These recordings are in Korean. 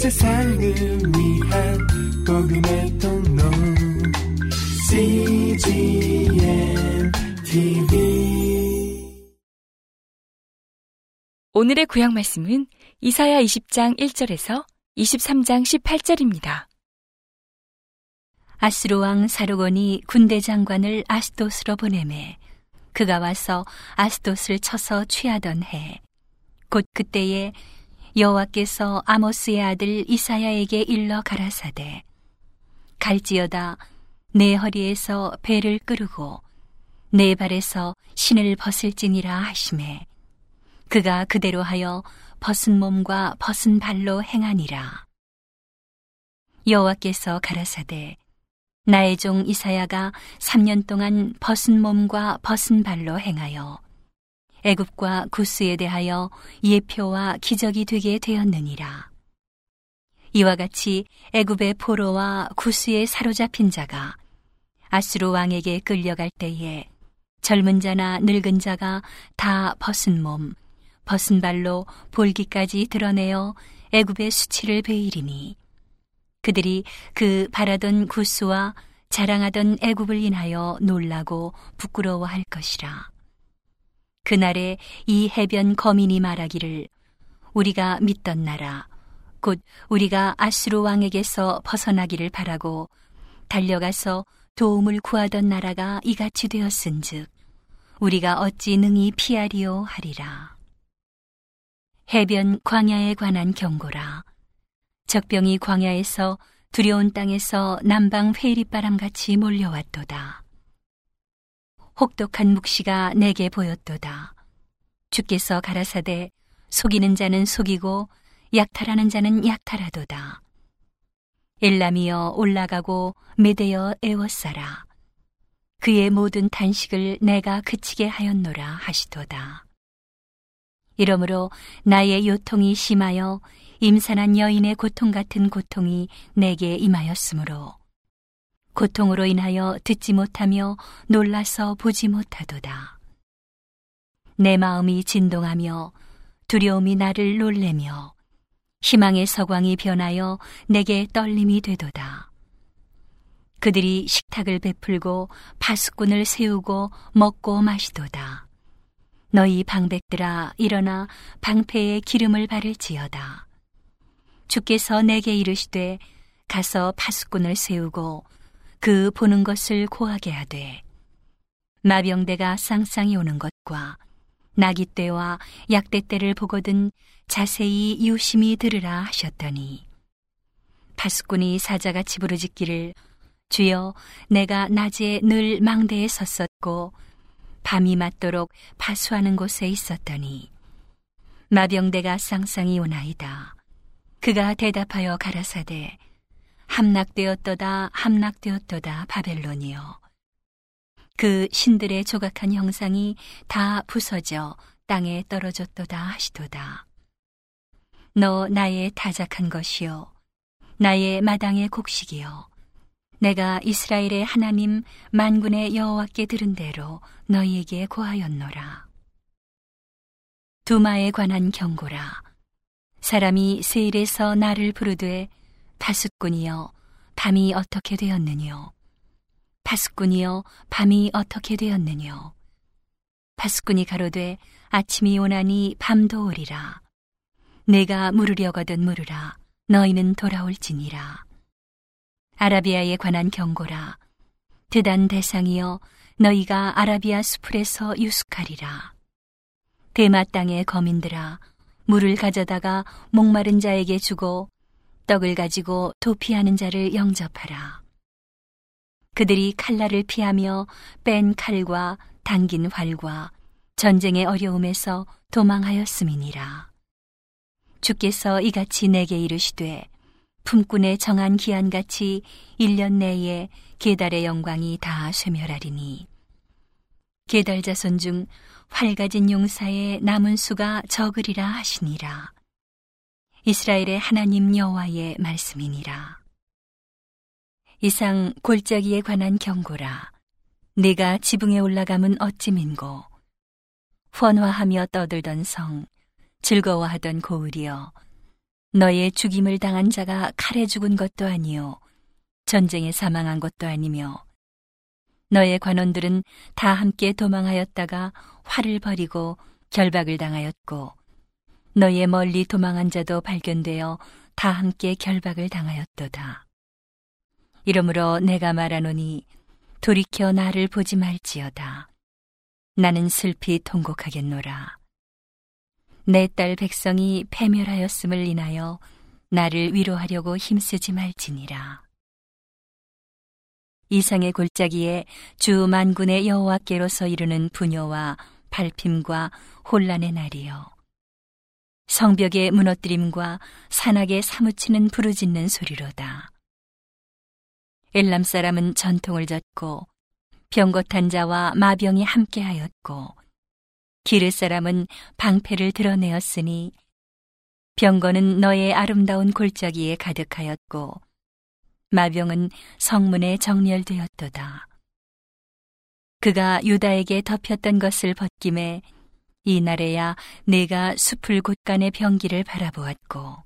세상을 위한 복음의 통로 CGM TV 오늘의 구약 말씀은 이사야 20장 1절에서 23장 18절입니다. 아스로 왕 사르곤이 군대 장관을 아스도스로 보내매 그가 와서 아스도스를 쳐서 취하던 해 곧 그때에 여호와께서 아모스의 아들 이사야에게 일러 가라사대. 갈지어다 내 허리에서 배를 끄르고 내 발에서 신을 벗을지니라 하심에 그가 그대로 하여 벗은 몸과 벗은 발로 행하니라. 여호와께서 가라사대. 나의 종 이사야가 3년 동안 벗은 몸과 벗은 발로 행하여 애굽과 구스에 대하여 예표와 기적이 되게 되었느니라. 이와 같이 애굽의 포로와 구스에 사로잡힌 자가 아스로 왕에게 끌려갈 때에 젊은 자나 늙은 자가 다 벗은 몸, 벗은 발로 볼기까지 드러내어 애굽의 수치를 베이리니 그들이 그 바라던 구스와 자랑하던 애굽을 인하여 놀라고 부끄러워할 것이라. 그날에 이 해변 거민이 말하기를 우리가 믿던 나라 곧 우리가 아수르 왕에게서 벗어나기를 바라고 달려가서 도움을 구하던 나라가 이같이 되었은즉 우리가 어찌 능히 피하리오 하리라. 해변 광야에 관한 경고라. 적병이 광야에서 두려운 땅에서 남방 회리바람 같이 몰려왔도다 혹독한 묵시가 내게 보였도다. 주께서 가라사대 속이는 자는 속이고 약탈하는 자는 약탈하도다. 엘람이여 올라가고 메대여 애워싸라. 그의 모든 단식을 내가 그치게 하였노라 하시도다. 이러므로 나의 요통이 심하여 임산한 여인의 고통 같은 고통이 내게 임하였으므로 고통으로 인하여 듣지 못하며 놀라서 보지 못하도다. 내 마음이 진동하며 두려움이 나를 놀래며 희망의 서광이 변하여 내게 떨림이 되도다. 그들이 식탁을 베풀고 파수꾼을 세우고 먹고 마시도다. 너희 방백들아 일어나 방패에 기름을 바를지어다. 주께서 내게 이르시되 가서 파수꾼을 세우고 그 보는 것을 고하게 하되 마병대가 쌍쌍이 오는 것과 나기 때와 약대 때를 보거든 자세히 유심히 들으라 하셨더니 파수꾼이 사자같이 부르짖기를 주여 내가 낮에 늘 망대에 섰었고 밤이 맞도록 파수하는 곳에 있었더니 마병대가 쌍쌍이 오나이다. 그가 대답하여 가라사대 함락되었도다 함락되었도다 바벨론이여. 그 신들의 조각한 형상이 다 부서져 땅에 떨어졌도다 하시도다. 너 나의 타작한 것이요. 나의 마당의 곡식이요. 내가 이스라엘의 하나님 만군의 여호와께 들은 대로 너희에게 고하였노라. 두마에 관한 경고라. 사람이 세일에서 나를 부르되 파수꾼이여 밤이 어떻게 되었느뇨? 파수꾼이여 밤이 어떻게 되었느뇨? 파수꾼이 가로되 아침이 오나니 밤도 오리라. 내가 물으려거든 물으라. 너희는 돌아올지니라. 아라비아에 관한 경고라. 드단 대상이여 너희가 아라비아 수풀에서 유숙하리라. 대마 땅의 거민들아 물을 가져다가 목마른 자에게 주고 떡을 가지고 도피하는 자를 영접하라. 그들이 칼날을 피하며 뺀 칼과 당긴 활과 전쟁의 어려움에서 도망하였음이니라. 주께서 이같이 내게 이르시되 품꾼의 정한 기한같이 1년 내에 계달의 영광이 다 쇠멸하리니 계달 자손 중 활가진 용사의 남은 수가 적으리라 하시니라. 이스라엘의 하나님 여호와의 말씀이니라. 이상 골짜기에 관한 경고라. 내가 지붕에 올라가면 어찌 민고 헌화하며 떠들던 성 즐거워하던 고을이여 너의 죽임을 당한 자가 칼에 죽은 것도 아니요 전쟁에 사망한 것도 아니며 너의 관원들은 다 함께 도망하였다가 활을 버리고 결박을 당하였고 너의 멀리 도망한 자도 발견되어 다 함께 결박을 당하였도다. 이러므로 내가 말하노니 돌이켜 나를 보지 말지어다. 나는 슬피 통곡하겠노라. 내 딸 백성이 패멸하였음을 인하여 나를 위로하려고 힘쓰지 말지니라. 이상의 골짜기에 주 만군의 여호와께로서 이르는 분요와 발핌과 혼란의 날이여. 성벽의 무너뜨림과 산악에 사무치는 부르짖는 소리로다. 엘람 사람은 전통을 졌고 병고탄 자와 마병이 함께하였고 기르 사람은 방패를 드러내었으니 병거는 너의 아름다운 골짜기에 가득하였고 마병은 성문에 정렬되었도다. 그가 유다에게 덮였던 것을 벗김에 이날에야 내가 숲을 곳간의 병기를 바라보았고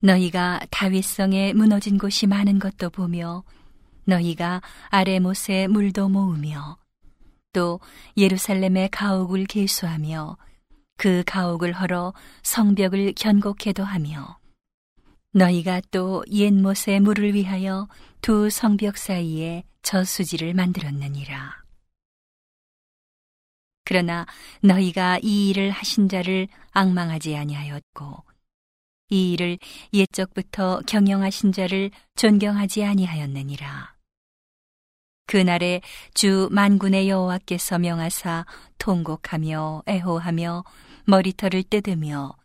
너희가 다윗성에 무너진 곳이 많은 것도 보며 너희가 아레못에 물도 모으며 또 예루살렘의 가옥을 계수하며 그 가옥을 헐어 성벽을 견곡해도 하며 너희가 또 옛못의 물을 위하여 두 성벽 사이에 저수지를 만들었느니라. 그러나 너희가 이 일을 하신 자를 악망하지 아니하였고 이 일을 옛적부터 경영하신 자를 존경하지 아니하였느니라. 그날에 주 만군의 여호와께서 명하사 통곡하며 애호하며 머리털을 뜯으며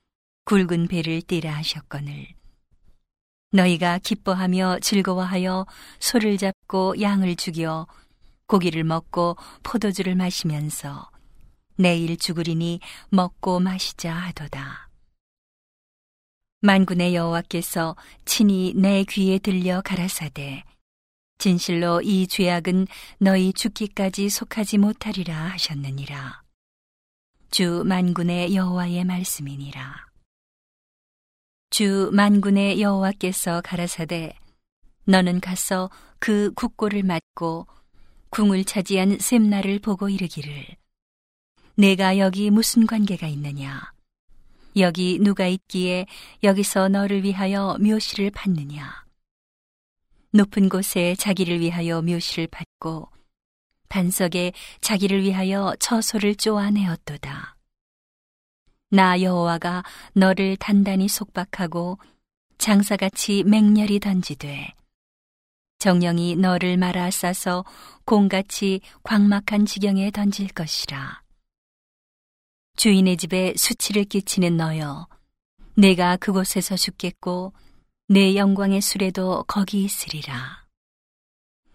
굵은 배를 띠라 하셨거늘 너희가 기뻐하며 즐거워하여 소를 잡고 양을 죽여 고기를 먹고 포도주를 마시면서 내일 죽으리니 먹고 마시자 하도다. 만군의 여호와께서 친히 내 귀에 들려 가라사대 진실로 이 죄악은 너희 죽기까지 속하지 못하리라 하셨느니라. 주 만군의 여호와의 말씀이니라. 주 만군의 여호와께서 가라사대 너는 가서 그 국고를 맞고 궁을 차지한 셈나를 보고 이르기를 내가 여기 무슨 관계가 있느냐? 여기 누가 있기에 여기서 너를 위하여 묘시를 받느냐? 높은 곳에 자기를 위하여 묘시를 받고 반석에 자기를 위하여 처소를 쪼아내었도다. 나 여호와가 너를 단단히 속박하고 장사같이 맹렬히 던지되 정령이 너를 말아 싸서 공같이 광막한 지경에 던질 것이라. 주인의 집에 수치를 끼치는 너여, 내가 그곳에서 죽겠고, 내 영광의 수레도 거기 있으리라.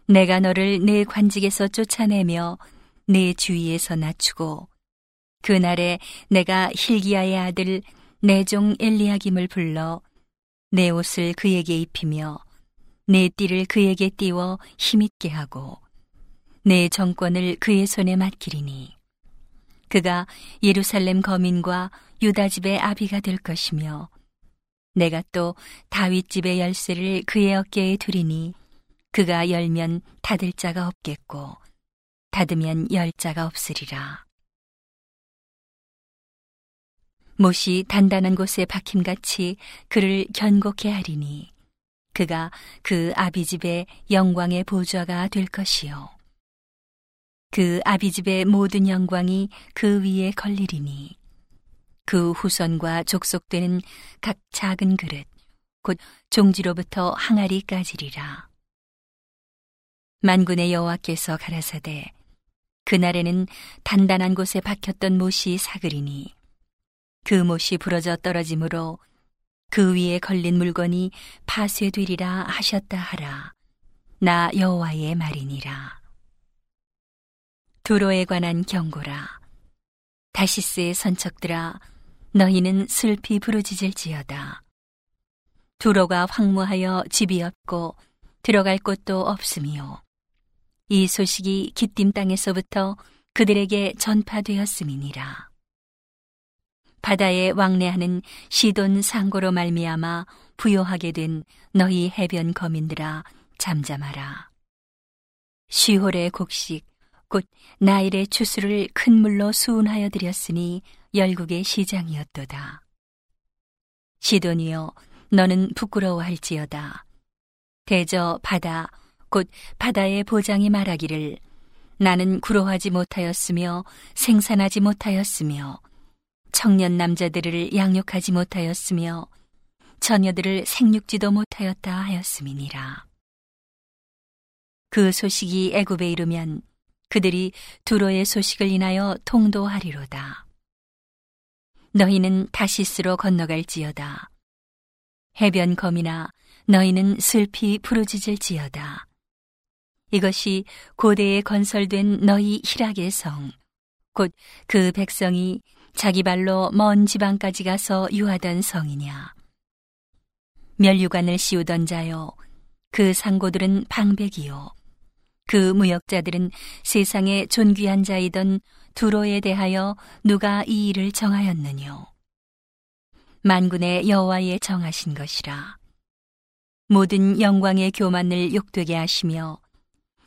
내가 너를 내 관직에서 쫓아내며 내 주위에서 낮추고, 그날에 내가 힐기야의 아들 내종 엘리야김을 불러 내 옷을 그에게 입히며 내 띠를 그에게 띄워 힘있게 하고 내 정권을 그의 손에 맡기리니 그가 예루살렘 거민과 유다 집의 아비가 될 것이며 내가 또 다윗 집의 열쇠를 그의 어깨에 두리니 그가 열면 닫을 자가 없겠고 닫으면 열 자가 없으리라. 못이 단단한 곳에 박힘같이 그를 견고케 하리니 그가 그 아비 집의 영광의 보좌가 될 것이요. 그 아비 집의 모든 영광이 그 위에 걸리리니. 그 후손과 족속되는 각 작은 그릇 곧 종지로부터 항아리 까지리라. 만군의 여호와께서 가라사대 그날에는 단단한 곳에 박혔던 못이 사그리니 그 못이 부러져 떨어지므로 그 위에 걸린 물건이 파쇄되리라 하셨다 하라. 나 여호와의 말이니라 두로에 관한 경고라. 다시스의 선척들아, 너희는 슬피 부르짖을지어다. 두로가 황무하여 집이 없고 들어갈 곳도 없으미요. 이 소식이 기띔 땅에서부터 그들에게 전파되었음이니라. 바다에 왕래하는 시돈 상고로 말미암아 부요하게 된 너희 해변 거민들아 잠잠하라. 시홀의 곡식 곧 나일의 추수를 큰 물로 수운하여 드렸으니 열국의 시장이었도다. 시돈이여 너는 부끄러워할지어다. 대저 바다 곧 바다의 보장이 말하기를 나는 구로하지 못하였으며 생산하지 못하였으며 청년 남자들을 양육하지 못하였으며 처녀들을 생육지도 못하였다 하였음이니라. 그 소식이 애굽에 이르면 그들이 두로의 소식을 인하여 통도하리로다. 너희는 다시스로 건너갈지어다. 해변 검이나 너희는 슬피 부르짖을지어다. 이것이 고대에 건설된 너희 희락의 성, 곧 그 백성이 자기 발로 먼 지방까지 가서 유하던 성이냐. 멸류관을 씌우던 자여, 그 상고들은 방백이요. 그 무역자들은 세상에 존귀한 자이던 두로에 대하여 누가 이 일을 정하였느뇨. 만군의 여호와의 정하신 것이라. 모든 영광의 교만을 욕되게 하시며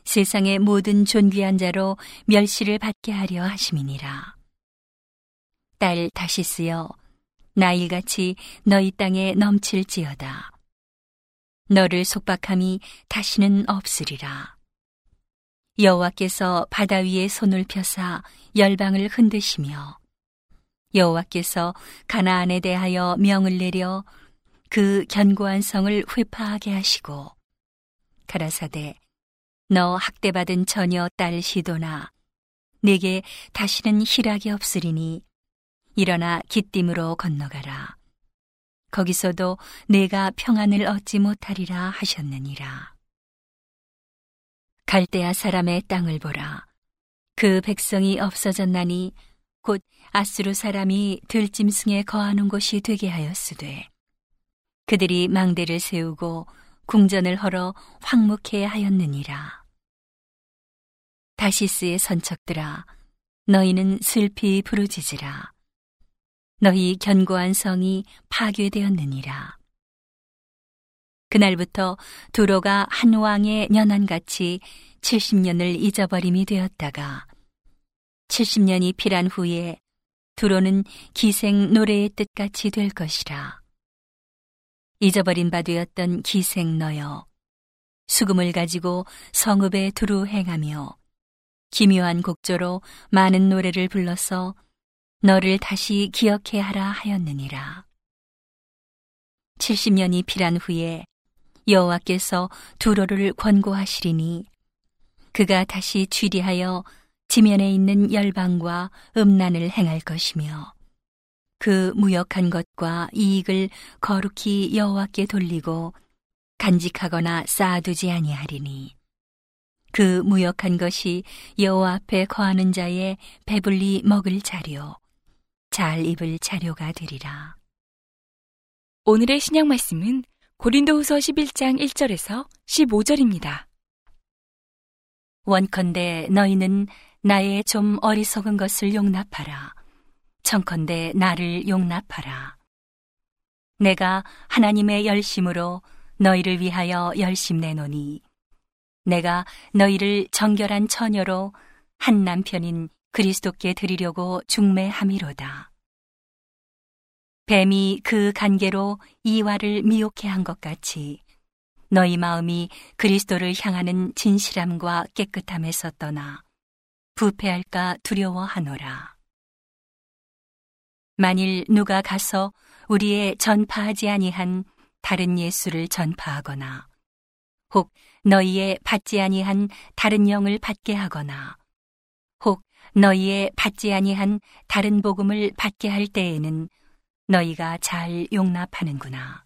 세상의 모든 존귀한 자로 멸시를 받게 하려 하심이니라. 딸 다시 쓰여 나일같이 너희 땅에 넘칠지어다. 너를 속박함이 다시는 없으리라. 여호와께서 바다 위에 손을 펴사 열방을 흔드시며 여호와께서 가나안에 대하여 명을 내려 그 견고한 성을 회파하게 하시고 가라사대 너 학대받은 처녀 딸 시도나 내게 다시는 희락이 없으리니 일어나 기띔으로 건너가라. 거기서도 내가 평안을 얻지 못하리라 하셨느니라 갈대아 사람의 땅을 보라 그 백성이 없어졌나니 곧 아수르 사람이 들짐승에 거하는 곳이 되게 하였으되 그들이 망대를 세우고 궁전을 헐어 황묵해 하였느니라. 다시스의 선척들아, 너희는 슬피 부르짖으라. 너희 견고한 성이 파괴되었느니라. 그날부터 두로가 한 왕의 년한같이 70년을 잊어버림이 되었다가 70년이 필한 후에 두로는 기생 노래의 뜻같이 될 것이라. 잊어버린 바 되었던 기생 너여. 수금을 가지고 성읍에 두루 행하며 기묘한 곡조로 많은 노래를 불러서 너를 다시 기억해 하라 하였느니라. 70년이 필한 후에 여호와께서 두로를 권고하시리니 그가 다시 취리하여 지면에 있는 열방과 음란을 행할 것이며 그 무역한 것과 이익을 거룩히 여호와께 돌리고 간직하거나 쌓아두지 아니하리니 그 무역한 것이 여호와 앞에 거하는 자의 배불리 먹을 자료 잘 입을 자료가 되리라. 오늘의 신약 말씀은 고린도후서 11장 1절에서 15절입니다. 원컨대 너희는 나의 좀 어리석은 것을 용납하라. 청컨대 나를 용납하라. 내가 하나님의 열심으로 너희를 위하여 열심 내노니 내가 너희를 정결한 처녀로 한 남편인 그리스도께 드리려고 중매함이로다. 뱀이 그 간계로 이와를 미혹해 한 것 같이 너희 마음이 그리스도를 향하는 진실함과 깨끗함에서 떠나 부패할까 두려워하노라. 만일 누가 가서 우리의 전파하지 아니한 다른 예수를 전파하거나 혹 너희의 받지 아니한 다른 영을 받게 하거나 혹 너희의 받지 아니한 다른 복음을 받게 할 때에는 너희가 잘 용납하는구나.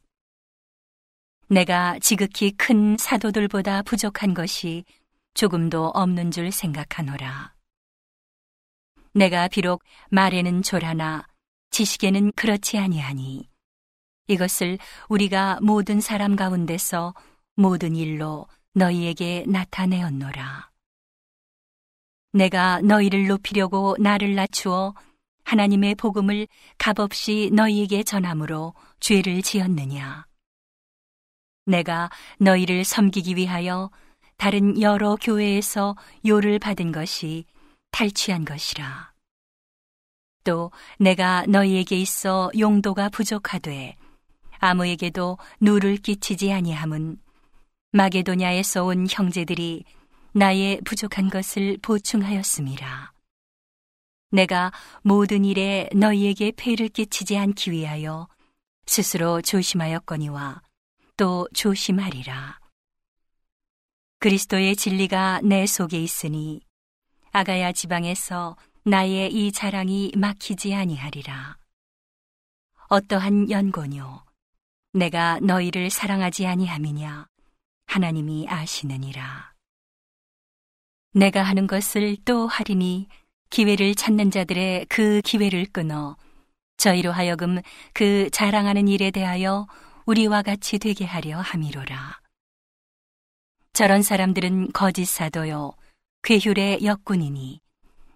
내가 지극히 큰 사도들보다 부족한 것이 조금도 없는 줄 생각하노라. 내가 비록 말에는 졸하나 지식에는 그렇지 아니하니 이것을 우리가 모든 사람 가운데서 모든 일로 너희에게 나타내었노라. 내가 너희를 높이려고 나를 낮추어 하나님의 복음을 값없이 너희에게 전함으로 죄를 지었느냐? 내가 너희를 섬기기 위하여 다른 여러 교회에서 요를 받은 것이 탈취한 것이라. 또 내가 너희에게 있어 용도가 부족하되 아무에게도 누를 끼치지 아니함은 마게도냐에서 온 형제들이 나의 부족한 것을 보충하였음이라. 내가 모든 일에 너희에게 폐를 끼치지 않기 위하여 스스로 조심하였거니와 또 조심하리라. 그리스도의 진리가 내 속에 있으니 아가야 지방에서 나의 이 자랑이 막히지 아니하리라. 어떠한 연고뇨 내가 너희를 사랑하지 아니함이냐 하나님이 아시느니라. 내가 하는 것을 또 하리니 기회를 찾는 자들의 그 기회를 끊어 저희로 하여금 그 자랑하는 일에 대하여 우리와 같이 되게 하려 함이로라. 저런 사람들은 거짓 사도요, 괴휼의 역군이니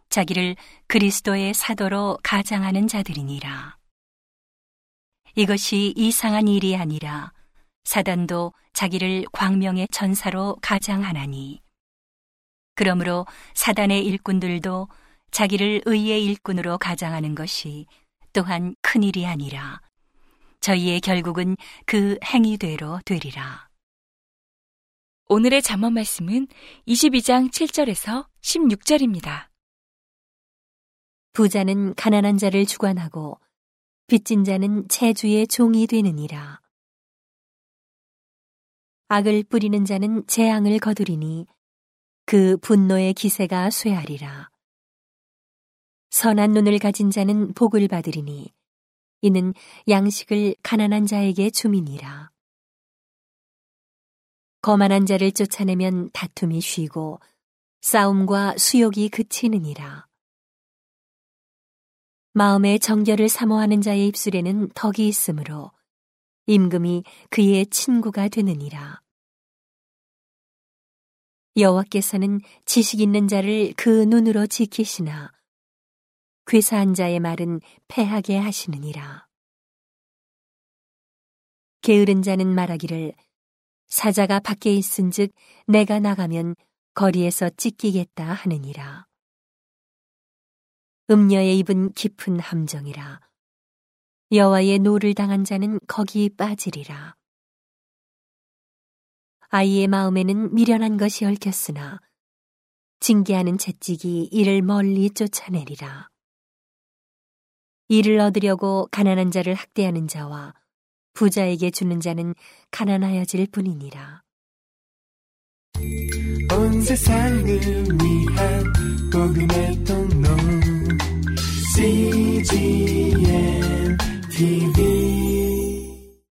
자기를 그리스도의 사도로 가장하는 자들이니라. 이것이 이상한 일이 아니라 사단도 자기를 광명의 천사로 가장하나니. 그러므로 사단의 일꾼들도 자기를 의의 일꾼으로 가장하는 것이 또한 큰 일이 아니라 저희의 결국은 그 행위대로 되리라. 오늘의 잠언 말씀은 22장 7절에서 16절입니다. 부자는 가난한 자를 주관하고 빚진 자는 재주의 종이 되느니라. 악을 뿌리는 자는 재앙을 거두리니 그 분노의 기세가 쇠하리라. 선한 눈을 가진 자는 복을 받으리니 이는 양식을 가난한 자에게 주민이라. 거만한 자를 쫓아내면 다툼이 쉬고 싸움과 수욕이 그치느니라. 마음의 정결을 사모하는 자의 입술에는 덕이 있으므로 임금이 그의 친구가 되느니라. 여호와께서는 지식 있는 자를 그 눈으로 지키시나 궤사한 자의 말은 패하게 하시느니라. 게으른 자는 말하기를 사자가 밖에 있은즉 내가 나가면 거리에서 찢기겠다 하느니라. 음녀의 입은 깊은 함정이라. 여호와의 노를 당한 자는 거기 빠지리라. 아이의 마음에는 미련한 것이 얽혔으나 징계하는 채찍이 이를 멀리 쫓아내리라. 이를 얻으려고 가난한 자를 학대하는 자와 부자에게 주는 자는 가난하여질 뿐이니라. 온 세상을 위한 복음의 통로 CGM TV